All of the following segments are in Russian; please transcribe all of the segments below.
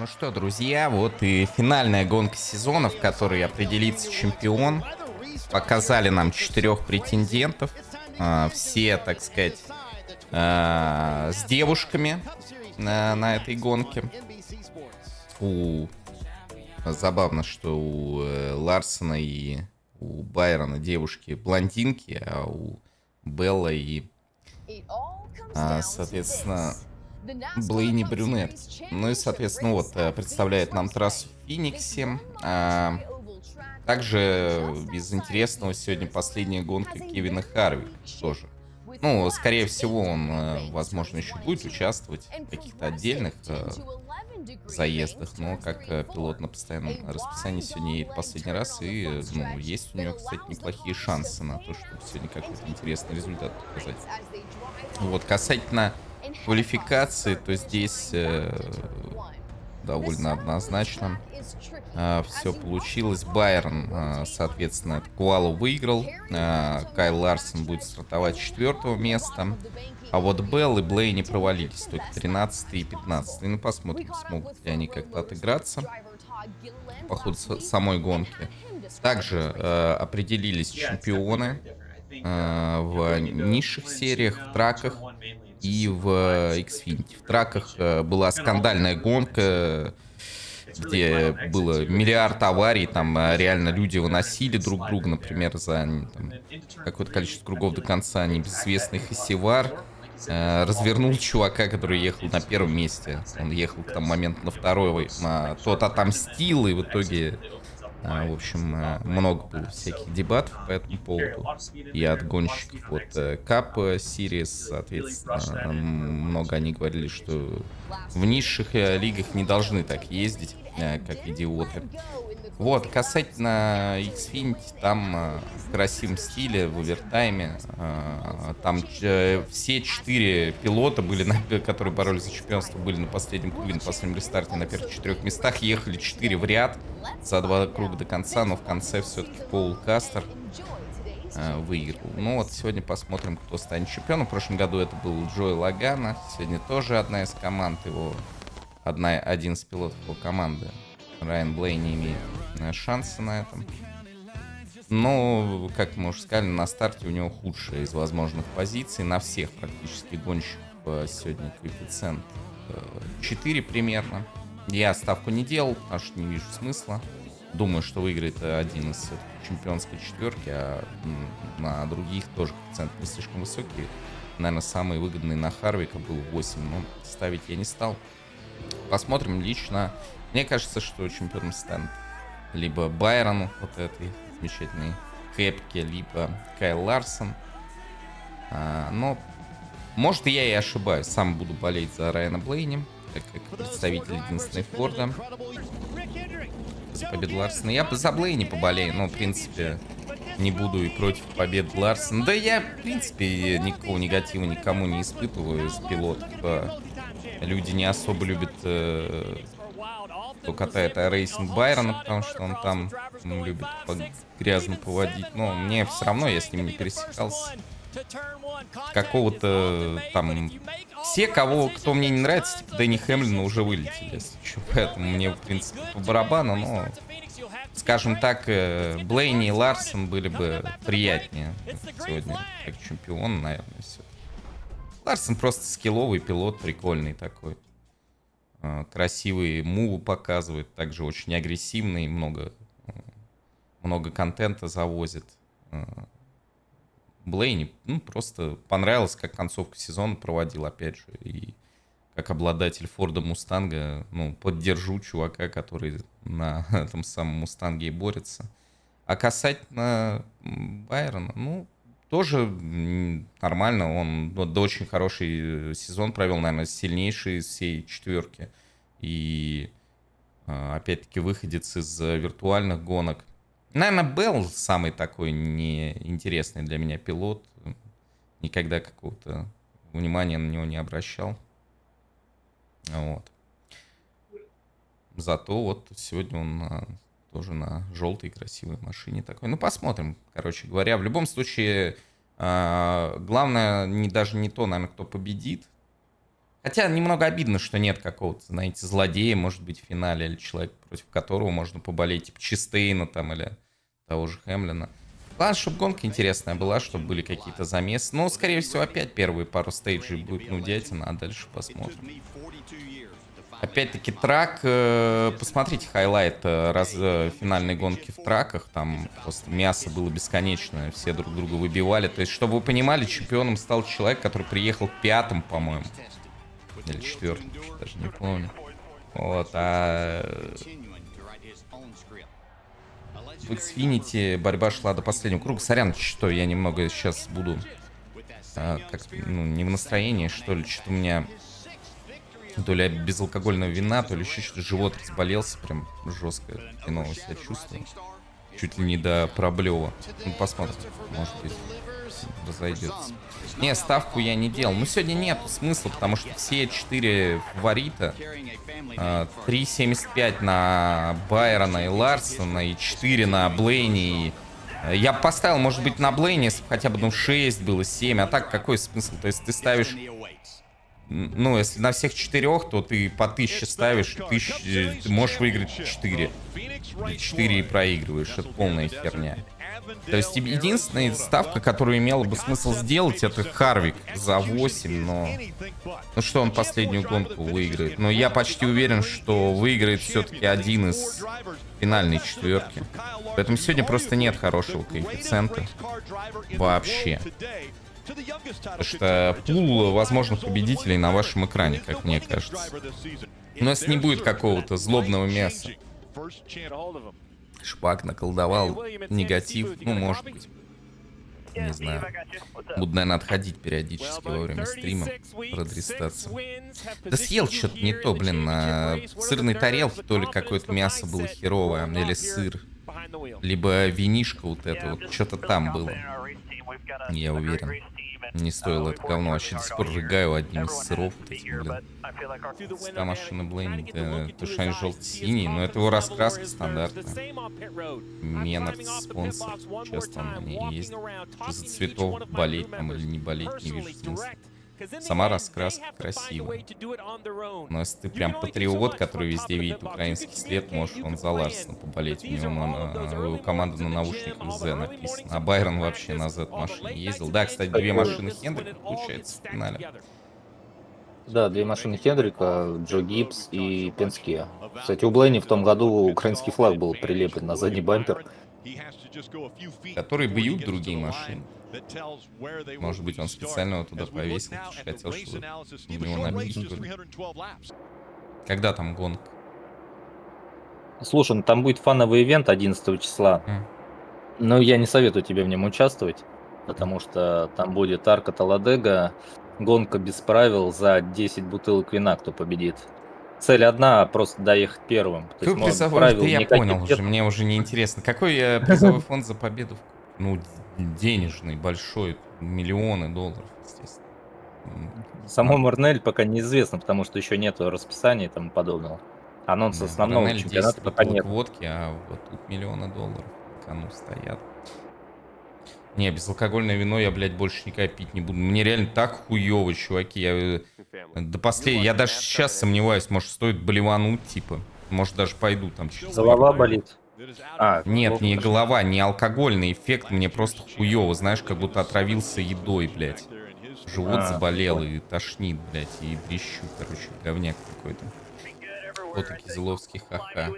Ну что, друзья, вот и финальная гонка сезона, в которой определится чемпион. Показали нам четырех претендентов. А, все, так сказать, а, с девушками на, этой гонке. У... Забавно, что у э, Ларсона и у Байрона девушки блондинки, а у Белла и, а, соответственно, Блейни Брюнет. Ну и, соответственно, вот, э, представляет нам трассу в Фениксе. А, также из интересного сегодня последняя гонка Кевина Харви тоже. Ну, скорее всего, он, э, возможно, еще будет участвовать в каких-то отдельных э, заездах, но как пилот на постоянном расписании сегодня едет последний раз, и, ну, есть у него, кстати, неплохие шансы на то, чтобы сегодня какой-то интересный результат показать. Вот, касательно квалификации, то здесь э, довольно однозначно э, все получилось. Байрон, э, соответственно, Куалу выиграл. Э, Кайл Ларсон будет стартовать с четвертого места. А вот Белл и Блейни провалились, только 13 и 15. Ну, посмотрим, смогут ли они как-то отыграться по ходу самой гонки. Также э, определились чемпионы э, в низших сериях, в траках и в Xfinity. В траках э, была скандальная гонка, где было миллиард аварий, там э, реально люди выносили друг друга, например, за какое-то количество кругов до конца небезызвестный Хасивар э, развернул чувака, который ехал на первом месте. Он ехал к тому моменту на второй, а тот отомстил, и в итоге в общем, э, много было всяких дебатов по этому поводу. И от гонщиков вот Кап Сириес, соответственно, много они говорили, что в низших э, лигах не должны так ездить, э, как идиоты. Вот, касательно Xfinity, там э, в красивом стиле, в овертайме, э, там э, все четыре пилота, были на, которые боролись за чемпионство, были на последнем круге, на последнем рестарте на первых четырех местах, ехали четыре в ряд за два круга до конца, но в конце все-таки Пол Кастер выиграл. Ну вот сегодня посмотрим, кто станет чемпионом. В прошлом году это был Джой Лагана, сегодня тоже одна из команд его, одна, один из пилотов его команды Райан Блей не имеет э, шанса на этом. Но, как мы уже сказали, на старте у него худшая из возможных позиций. На всех практически гонщиков э, сегодня коэффициент 4 э, примерно. Я ставку не делал, что не вижу смысла. Думаю, что выиграет один из чемпионской четверки, а на других тоже коэффициент не слишком высокий. Наверное, самый выгодный на Харвика был 8, но ставить я не стал. Посмотрим лично. Мне кажется, что чемпионом станет либо Байрон вот этой замечательной Кэпки, либо Кайл Ларсон. А, но, может, я и ошибаюсь. Сам буду болеть за Райана Блейни, как, как представитель единственной Форда. За победу Ларсона. Я за Блейни поболею, но, в принципе, не буду и против побед Ларсона. Да я, в принципе, никакого негатива никому не испытываю из пилотов. Люди не особо любят э, катает racing Байрона, потому что он там ну, любит грязно поводить. Но мне все равно, я с ним не пересекался. Какого-то там... Все, кого, кто мне не нравится, типа Дэнни Хэмлина уже вылетели, если что. Поэтому мне, в принципе, по барабану, но... Скажем так, э, Блейни и Ларсон были бы приятнее сегодня, как чемпион, наверное, все. Ларсон просто скилловый пилот, прикольный такой. Э, красивые мувы показывает, также очень агрессивный, много, э, много контента завозит. Э, Блейни, ну, просто понравилось, как концовка сезона проводил, опять же, и как обладатель Форда Мустанга, ну, поддержу чувака, который на этом самом Мустанге и борется. А касательно Байрона, ну, тоже нормально. Он да, очень хороший сезон провел, наверное, сильнейший из всей четверки. И а, опять-таки выходец из виртуальных гонок. Наверное, Белл самый такой неинтересный для меня пилот. Никогда какого-то внимания на него не обращал. Вот. Зато вот сегодня он а, тоже на желтой красивой машине такой. Ну, посмотрим, короче говоря. В любом случае, э, главное не, даже не то, наверное, кто победит. Хотя немного обидно, что нет какого-то, знаете, злодея, может быть, в финале, или человека, против которого можно поболеть, типа Честейна там, или того же Хемлина. Главное, чтобы гонка интересная была, чтобы были какие-то замесы. Но, скорее всего, опять первые пару stage ей будет нудятина, а дальше посмотрим. Опять-таки truck, э, посмотрите highlight э, раз, э, финальной гонки в truck ах, там просто мясо было бесконечное, все друг друга выбивали. То есть, чтобы вы понимали, чемпионом стал человек, который приехал пятым, по-моему. Или четвертым, даже не помню. Вот, а... В Xfinity борьба шла до последнего круга. Сорян, что я немного сейчас буду... А, как ну, не в настроении, что ли, что-то у меня то ли безалкогольного вина, то ли еще что-то. Живот разболелся, прям жестко хреново себя чувствую. Чуть ли не до проблева. Ну, посмотрим, может быть, разойдется. Не, ставку я не делал. Ну, сегодня нет смысла, потому что все четыре фаворита. 3.75 а, на Байрона и Ларсона, и 4 на Блейни. И... Э, я поставил, может быть, на Блейни, если хотя бы ну, 6 было, 7. А так какой смысл? То есть ты ставишь ну, если на всех четырех, то ты по тысяче ставишь, тысяч, ты можешь выиграть 4. 4 и проигрываешь. Это полная херня. То есть единственная ставка, которую имело бы смысл сделать, это Харвик за 8, но... Ну что он последнюю гонку выиграет? Но я почти уверен, что выиграет все-таки один из финальной четверки. Поэтому сегодня просто нет хорошего коэффициента. Вообще. Потому что пул возможных победителей на вашем экране, как мне кажется. У нас не будет какого-то злобного мяса. Шпак наколдовал негатив, ну, может быть. Не знаю. Буду, наверное, отходить периодически во время стрима, продрестаться. Да съел что-то не то, блин. На сырной тарелке то ли какое-то мясо было херовое, или сыр. Либо винишка вот это вот, что-то там было. Я уверен. Не стоило это говно. Вообще до сих пор рыгаю одним из сыров. Вот этим, блин. Ста машина Блейн, что они желто-синий, но это его раскраска стандартная. Менард спонсор. Часто он не ездит. Что за цветов болеть там или не болеть, не вижу смысла. Сама раскраска красивая. Но если ты прям патриот, который везде видит украинский след, можешь он за Ларсона поболеть. У него на, его команда на наушниках Z написано. А Байрон вообще на Z машине ездил. Да, кстати, две машины Хендрика получается в финале. Да, две машины Хендрика, Джо Гибс и Пенске. Кстати, у Блейни в том году украинский флаг был прилеплен на задний бампер. Которые бьют другие машины. Может быть, он специально его туда повесил, хотел, чтобы у него набили Когда там гонка? Слушай, ну там будет фановый ивент 11 числа. Mm. Но я не советую тебе в нем участвовать, потому что там будет арка Таладега, гонка без правил за 10 бутылок вина, кто победит. Цель одна, просто доехать первым. То Какой призовой? Да я понял уже, мне уже не интересно. Какой э, призовой фонд за победу? Ну, денежный, большой, миллионы долларов, естественно. Само Марнель пока неизвестно, потому что еще нет расписания и тому подобного. Анонс да, основного Марнель чемпионата пока нет. водки, а вот тут миллионы долларов кону стоят. Не, безалкогольное вино я, блядь, больше никогда пить не буду. Мне реально так хуево, чуваки. Я э, до последнего... Я даже сейчас сомневаюсь, может, стоит болевануть, типа. Может, даже пойду там. Голова болит. А, нет, не голова, не алкогольный эффект, мне просто хуево, знаешь, как будто отравился едой, блядь. Живот а, заболел и тошнит, блядь, и дрищу, короче, говняк какой-то. Фото Кизеловский, ха-ха.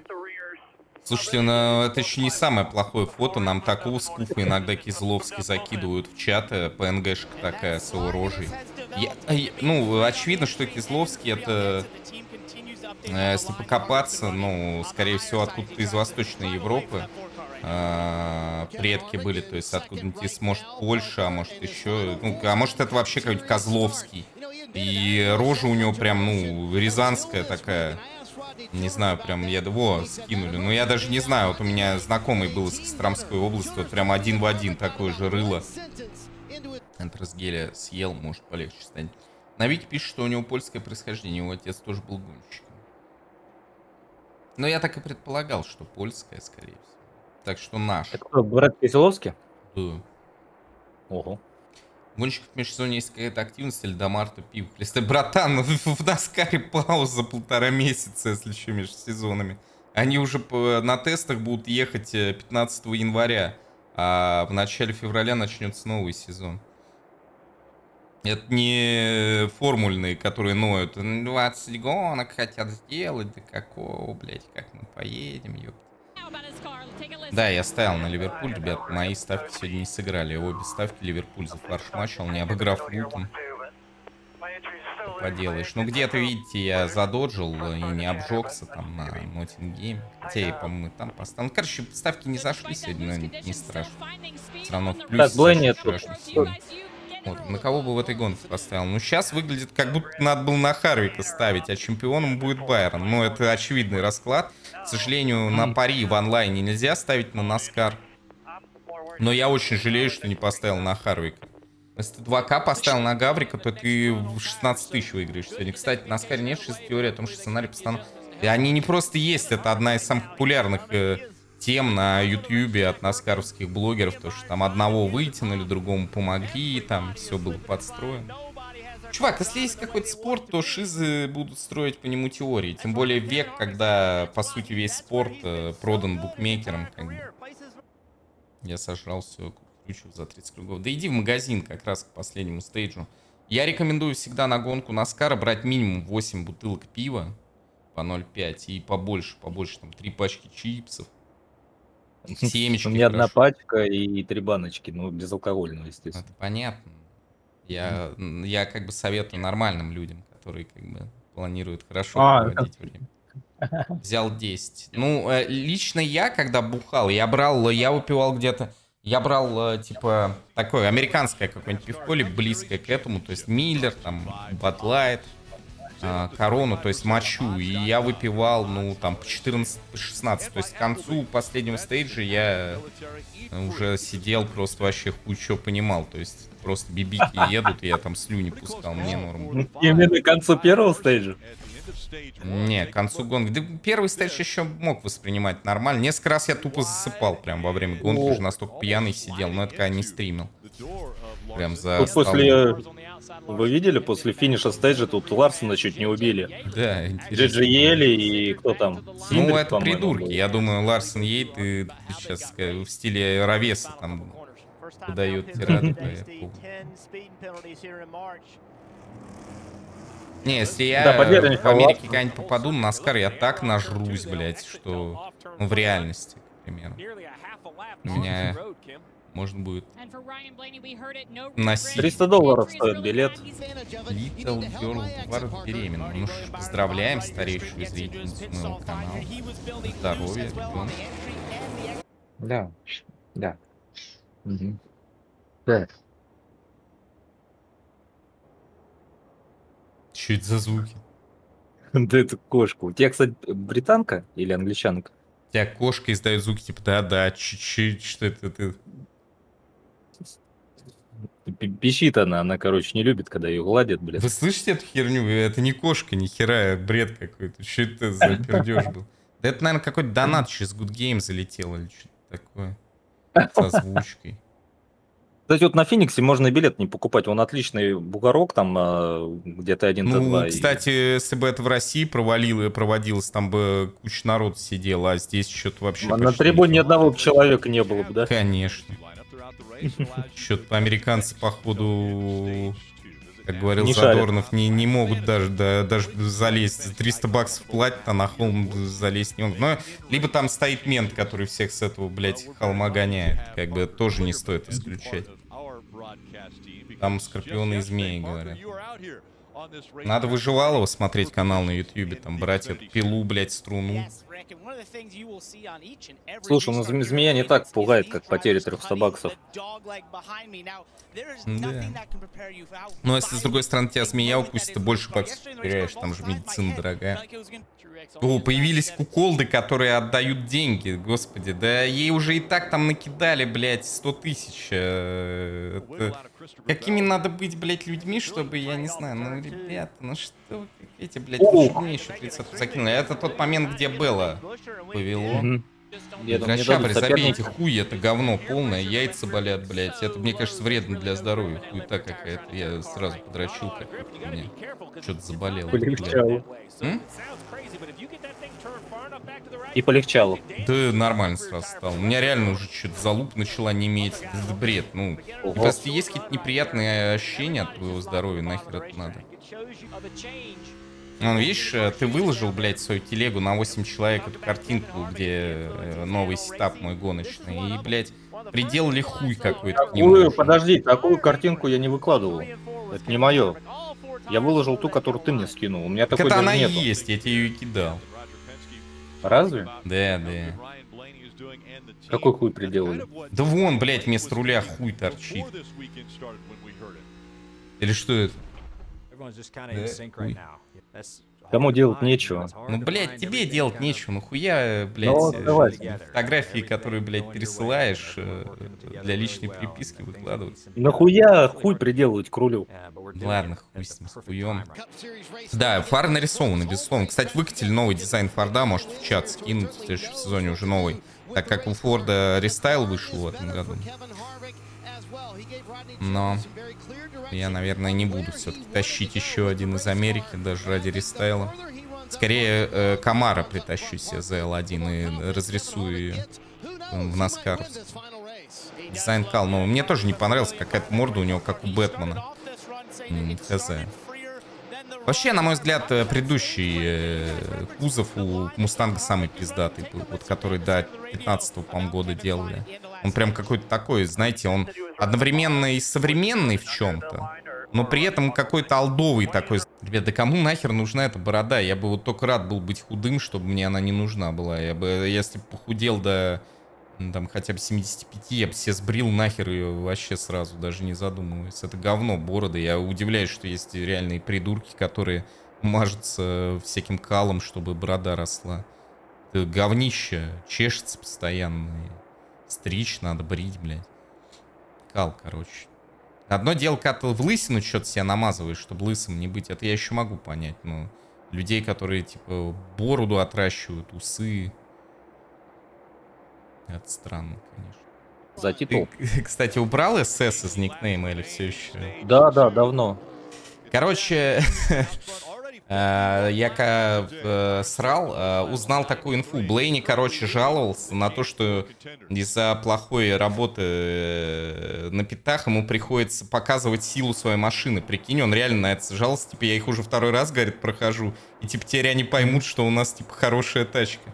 Слушайте, ну, это еще не самое плохое фото. Нам такого скуфа иногда Кизловский закидывают в чат. ПНГшка такая с его рожей. Я, ну, очевидно, что Кизловский это Э, если покопаться, ну, скорее всего, откуда-то из Восточной Европы э, предки были, то есть откуда-нибудь может Польша, а может еще, ну, а может это вообще какой-нибудь Козловский. И рожа у него прям, ну, рязанская такая. Не знаю, прям я его скинули. Но я даже не знаю, вот у меня знакомый был из Костромской области, вот прям один в один такое же рыло. Энтросгеля съел, может полегче станет. На Вики пишет, что у него польское происхождение, его отец тоже был гонщиком. Но я так и предполагал, что польская, скорее всего. Так что наш. Это кто, брат Киселовский? Да. Ого. Гонщиков в межсезонье есть какая-то активность или до марта пив. Если братан, в Наскаре пауза полтора месяца, если что, между сезонами. Они уже на тестах будут ехать 15 э, января, а в начале февраля начнется новый сезон. Это не формульные, которые ноют. 20 гонок хотят сделать, да какого, блядь, как мы поедем, ёпта. Да, я ставил на Ливерпуль, ребят. Мои ставки сегодня не сыграли. Обе ставки Ливерпуль за фарш-матчил, не обыграв Лутон. Что поделаешь. Ну, где-то, видите, я задоджил и не обжегся там на Ноттингейм. Хотя я, по-моему, там поставил. Ну, короче, ставки не зашли сегодня, но не, страшно. Все равно в плюсе. Так, нет. Вот, на кого бы в этой гонке поставил? Ну, сейчас выглядит, как будто надо было на Харвика ставить, а чемпионом будет Байрон. Ну, это очевидный расклад. К сожалению, на пари в онлайне нельзя ставить на Наскар. Но я очень жалею, что не поставил на Харвика. Если ты 2К поставил на Гаврика, то ты в 16 тысяч выиграешь сегодня. Кстати, на Наскаре нет теории о том, что сценарий постановки... И они не просто есть, это одна из самых популярных э, тем на ютюбе от наскаровских блогеров, то что там одного вытянули, другому помогли, там все было подстроено. Чувак, если есть какой-то спорт, то шизы будут строить по нему теории. Тем более век, когда, по сути, весь спорт э, продан букмекерам. Как бы. Я сожрал все, ключев за 30 кругов. Да иди в магазин как раз к последнему стейджу. Я рекомендую всегда на гонку Наскара брать минимум 8 бутылок пива по 0,5 и побольше, побольше, там, 3 пачки чипсов. Семечки. У меня одна пачка и три баночки, ну, безалкогольного, естественно. Это понятно. Я, я как бы советую нормальным людям, которые как бы планируют хорошо а, проводить время. Взял 10. Ну, э, лично я, когда бухал, я брал, я выпивал где-то, я брал, э, типа, такое американское какое-нибудь пивко, либо близкое к этому, то есть Миллер, там, Бадлайт, э, корону, то есть мочу, и я выпивал, ну, там, по 14-16, то есть к концу последнего стейджа я уже сидел, просто вообще хуй что понимал, то есть просто бибики едут, и я там слюни пускал, мне норм. Именно к концу первого стейджа? Не, к концу гонки. Да, первый стейдж еще мог воспринимать нормально. Несколько раз я тупо засыпал прям во время гонки, уже настолько пьяный сидел, но это когда не стримил. Прям за После вы видели, после финиша стейджа тут Ларсона чуть не убили. Да, Джиджи Ели и кто там? Синдрик, ну, это придурки. Был. Я думаю, Ларсон едет и сейчас в стиле Равеса там выдает тирады Не, если я да, в Америке когда-нибудь попаду на Наскар, я так нажрусь, блядь, что... Ну, в реальности, к примеру. Меня можно будет носить. 300 долларов стоит билет. Little Girl War беременна. Ну что поздравляем старейшую зрительницу моего канала. Здоровья, ребенка. Да, да. Угу. Да. Что это за звуки? Да это кошка. У тебя, кстати, британка или англичанка? У тебя кошка издает звуки типа да-да, чуть-чуть, что это ты... Пищит она, она, короче, не любит, когда ее гладят, блядь. Вы слышите эту херню? Это не кошка, ни хера, бред какой-то. Что это за пердеж был? Да это, наверное, какой-то донат через Good Game залетел или что-то такое. С озвучкой. Кстати, вот на Фениксе можно билет не покупать. Он отличный бугорок, там а, где-то один Ну, кстати, и... если бы это в России провалило, проводилось, там бы куча народ сидела, а здесь что-то вообще... А на трибуне ни одного человека не было бы, да? Конечно. Что-то американцы, походу, как говорил не Задорнов, не, не могут даже, да, даже залезть. 300 баксов платят, а на холм залезть не могут. Но либо там стоит мент, который всех с этого, блядь, холма гоняет. Как бы тоже не стоит исключать. Там скорпионы и змеи, говорят. Надо выживалого смотреть канал на ютюбе, там брать эту пилу, блядь, струну. Слушай, ну змея не так пугает, как потеря 300 баксов. Да. Но если с другой стороны тебя змея укусит, ты больше баксов теряешь, там же медицина дорогая. О, появились куколды, которые отдают деньги, господи. Да ей уже и так там накидали, блядь, 100 тысяч. Э, это... Какими надо быть, блядь, людьми, чтобы, я не знаю, ну, ребята, ну что вы, эти, блядь, мне еще 30 закинули. Это тот момент, где Белла повело. Я думаю, не Грощабрь, забейте соперника. хуй, это говно полное, яйца болят, блядь. Это, мне кажется, вредно для здоровья. Хуета какая-то. Я сразу подрочил, как меня что-то заболело. блядь. Полегчало. И полегчало. Да нормально сразу стало. У меня реально уже что-то залуп начала неметь. Это бред. Ну, Ого. просто есть какие-то неприятные ощущения от твоего здоровья, нахер это надо. Ну, видишь, э, ты выложил, блядь, свою телегу на 8 человек эту картинку, где э, новый сетап мой гоночный. И, блядь, приделали хуй какой-то к нему. Такую, подожди, такую картинку я не выкладывал. Это не мое. Я выложил ту, которую ты мне скинул. У меня Так такой это она нету. есть, я тебе ее и кидал. Разве? Да, да. Какой хуй приделали? Да вон, блядь, вместо руля хуй торчит. Или что это? хуй. Кому делать нечего. Ну, блядь, тебе делать нечего. Ну, хуя, блядь, Ну, э, давай. фотографии, которые, блядь, пересылаешь э, для личной приписки выкладывать. Нахуя хуй приделывать к рулю? Ладно, хуй с ним, с хуем. Да, фары нарисованы, безусловно. Кстати, выкатили новый дизайн Форда, может в чат скинуть в следующем сезоне уже новый. Так как у Форда рестайл вышел в этом году. Но я, наверное, не буду все-таки тащить еще один из Америки, даже ради рестайла. Скорее, э, Камара притащу себе за L1 и разрисую ее в Наскар. Дизайн кал, но мне тоже не понравился, какая-то морда у него, как у Бэтмена. Хз. Вообще, на мой взгляд, э, предыдущий э, кузов у Мустанга самый пиздатый был, вот который до 15 по года делали. Он прям какой-то такой, знаете, он одновременно и современный в чем-то, но при этом какой-то алдовый такой. Ребят, да кому нахер нужна эта борода? Я бы вот только рад был быть худым, чтобы мне она не нужна была. Я бы, если бы похудел до ну, там хотя бы 75, я бы все сбрил нахер ее вообще сразу, даже не задумываясь. Это говно, бороды. Я удивляюсь, что есть реальные придурки, которые мажутся всяким калом, чтобы борода росла. Это говнище, чешется постоянно. Стричь надо, брить, блядь. Кал, короче. Одно дело, когда ты в лысину что-то себя намазываешь, чтобы лысым не быть, это я еще могу понять. Но людей, которые, типа, бороду отращивают, усы, это странно, конечно. За титул. Ты, кстати, убрал СС из никнейма или все еще? Да, да, давно. Короче, я когда э, срал, э, узнал такую инфу. Блейни, короче, жаловался на то, что из-за плохой работы э, на питах ему приходится показывать силу своей машины. Прикинь, он реально на это жаловался. Типа, я их уже второй раз, говорит, прохожу. И типа теперь они поймут, что у нас типа хорошая тачка.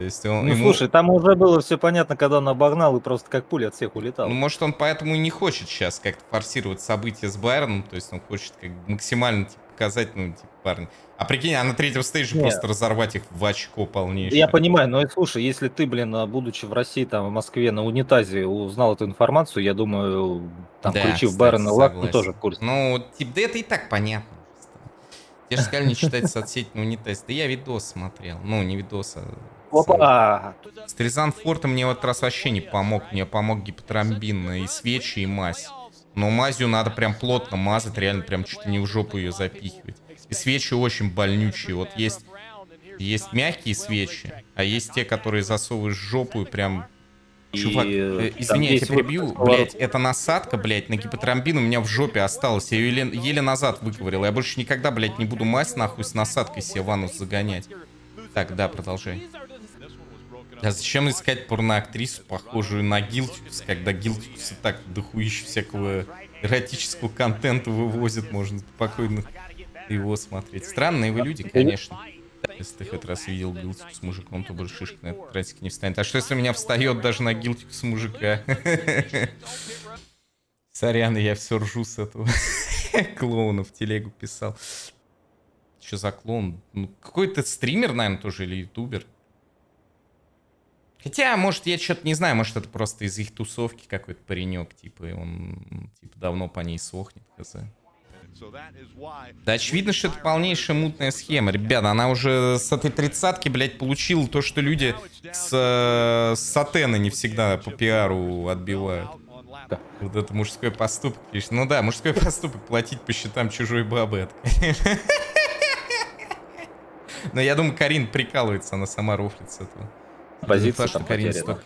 То есть он, Ну ему- слушай, там уже было все понятно, когда он обогнал и просто как пуля от всех улетал. Ну, может, он поэтому и не хочет сейчас как-то форсировать события с Байроном, то есть он хочет как максимально типа, показать, ну, типа, парни. А прикинь, а на третьем стейже Не. просто разорвать их в очко полнейшее. Я понимаю, но слушай, если ты, блин, а, будучи в России, там, в Москве, на унитазе узнал эту информацию, я думаю, там, Да, включив Байрона Лак, ты согласен. тоже в курсе. Ну, типа, да это и так понятно. Те же сказали не читать соцсети на унитазе. Да я видос смотрел. Ну, не видос, а... Опа! Стрезан Форта мне в этот раз вообще не помог. Мне помог гипотромбин и свечи, и мазь. Но мазью надо прям плотно мазать, реально прям чуть ли не в жопу ее запихивать. И свечи очень больнючие. Вот есть, есть мягкие свечи, а есть те, которые засовываешь в жопу и прям... Чувак, И, э, извини, я тебя перебью, блядь, эта насадка, блядь, на гипотромбин у меня в жопе осталась. Я ее еле, еле назад выковырял. Я больше никогда, блядь, не буду мазь нахуй с насадкой себе в анус загонять. Так, да, продолжай. А зачем искать порноактрису, похожую на Гилтикус, когда Гилтикус и так дохуище всякого эротического контента вывозит, можно спокойно его смотреть. Странные вы люди, конечно. Если ты хоть раз видел Гилтикус с мужиком, то больше шишка на этот тратик не встанет. А что если у меня встает даже на Гилтикус мужика? Сорян, я все ржу с этого. Клоуна в телегу писал. Что за клоун? Ну, какой-то стример, наверное, тоже, или ютубер. Хотя, может, я что-то не знаю, может, это просто из их тусовки какой-то паренек, типа, и он, типа, давно по ней сохнет, хз. Да очевидно, что это полнейшая мутная схема. Ребята, она уже с этой тридцатки, блядь, получила то, что люди с, э, с сатена не всегда по пиару отбивают. Вот это мужской поступок. Ну да, мужской поступок платить по счетам чужой бабы. Но я думаю, Карин прикалывается, она сама рофлит с этого. Позиция что там потеряна.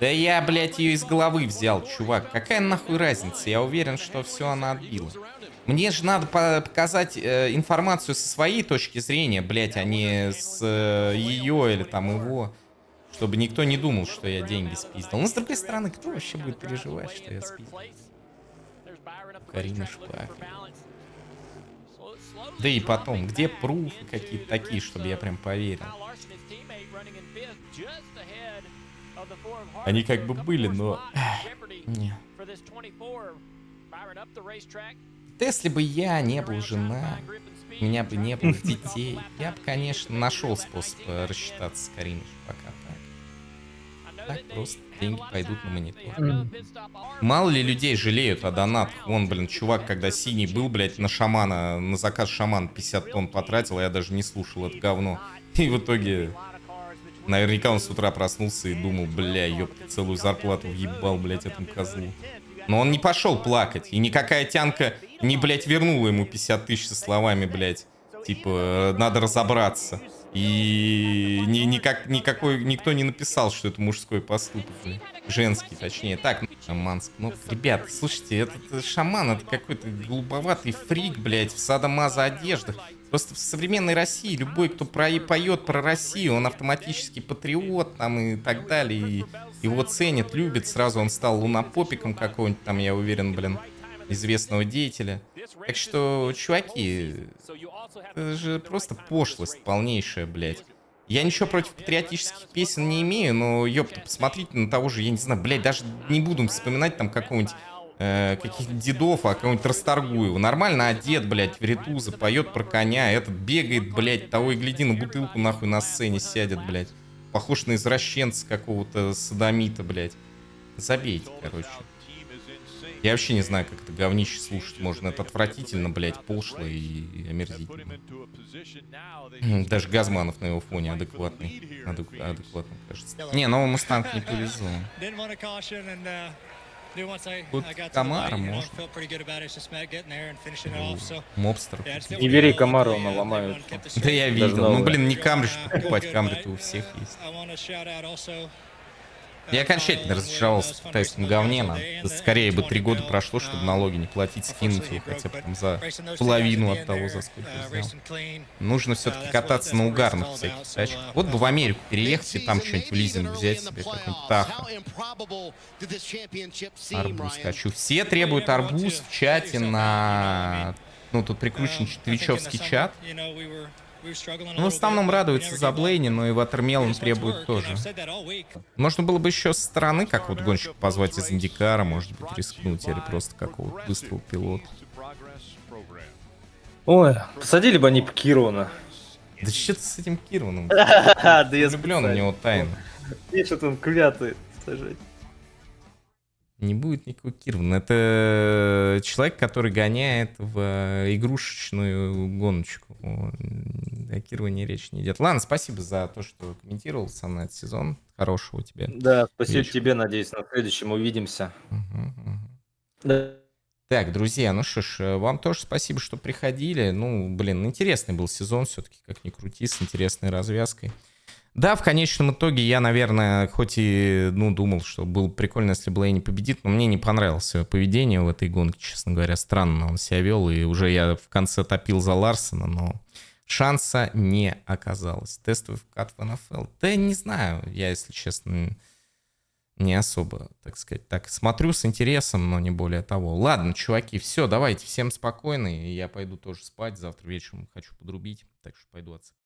Да я, блядь, ее из головы взял, чувак. Какая нахуй разница? Я уверен, что все она отбила. Мне же надо по- показать э, информацию со своей точки зрения, блядь, а не с э, ее или там его. Чтобы никто не думал, что я деньги спиздил. Но с другой стороны, кто вообще будет переживать, что я спиздил? Карина Шпак. Да и потом, где пруфы какие-то такие, чтобы я прям поверил? Они как бы были, но... Не. Да если бы я не был жена, у меня бы не было детей, я бы, конечно, нашел способ э, рассчитаться с Кариной пока так. Так просто деньги пойдут на монитор. Мало ли людей жалеют о донатах. Вон, блин, чувак, когда синий был, блядь, на шамана, на заказ шаман 50 тонн потратил, а я даже не слушал это говно. И в итоге, наверняка он с утра проснулся и думал, бля, ёпта, целую зарплату въебал, блядь, этому козлу. Но он не пошел плакать, и никакая тянка не, блядь, вернула ему 50 тысяч со словами, блядь, типа, надо разобраться. И ни, никак, никакой, никто не написал, что это мужской поступок. Женский, точнее. Так, ну, шаманск. Ну, ребят, слушайте, этот э, шаман, это какой-то голубоватый фрик, блядь, в садомаза одеждах. Просто в современной России любой, кто про, поет про Россию, он автоматически патриот там и так далее. И его ценят, любят. Сразу он стал лунопопиком какого-нибудь там, я уверен, блин, известного деятеля. Так что, чуваки, это же просто пошлость полнейшая, блядь. Я ничего против патриотических песен не имею, но, ёпта, посмотрите на того же, я не знаю, блядь, даже не буду вспоминать там какого-нибудь э, каких-то дедов, а какого-нибудь Расторгуева. Нормально одет, блядь, в ритузы, поет про коня, этот бегает, блядь, того и гляди, на бутылку нахуй на сцене сядет, блядь. Похож на извращенца какого-то садомита, блядь. Забейте, короче. Я вообще не знаю, как это говнище слушать можно. Это отвратительно, блядь, пошло и омерзительно. М, Даже Газманов на его фоне адекватный. Адек- адекватно, кажется. Не, новый Мустанг не повезло. Тут Камара, может. Мобстер. Не бери Камару, он ломают. Да я видел. Ну, блин, не камри ж покупать, камри-то у всех есть. Я окончательно разочаровался в китайском говне. Надо скорее бы три года прошло, чтобы налоги не платить, скинуть их хотя бы там за половину от того, за сколько я взял. Нужно все-таки кататься на угарных всяких тачках. Вот бы в Америку переехать и там что-нибудь в лизинг взять себе, какой-нибудь Тахо. Арбуз хочу. Все требуют арбуз в чате на... Ну, тут прикручен твичевский чат. Ну, в основном радуются за Блейни, но и Ватермелон требует тоже. Можно было бы еще со стороны, как вот гонщик позвать из Индикара, может быть, рискнуть, или просто какого-то быстрого пилота. Ой, посадили бы они Кирована. Да что ты с этим Кирваном? Да я Влюблен в него тайно. Пишет он клятый сажать. Не будет никакого Кирвана. Это человек, который гоняет в э, игрушечную гоночку. О Кирване речь не идет. Ладно, спасибо за то, что комментировал со мной этот сезон. Хорошего тебе. Да, спасибо Вечер. тебе, надеюсь, на следующем увидимся. Мгм, мгм. Да. Так, друзья, ну что ж, э, вам тоже спасибо, что приходили. Ну, блин, интересный был сезон все-таки, как ни крути, с интересной развязкой. Да, в конечном итоге я, наверное, хоть и, ну, думал, что было бы прикольно, если Блейни победит, но мне не понравилось поведение в этой гонке, честно говоря. Странно он себя вел, и уже я в конце топил за Ларсона, но шанса не оказалось. Тестовый вкат в НФЛ. Да не знаю, я, если честно, не особо, так сказать, так смотрю с интересом, но не более того. Ладно, чуваки, все, давайте, всем спокойно, я пойду тоже спать, завтра вечером хочу подрубить, так что пойду отсыпаться.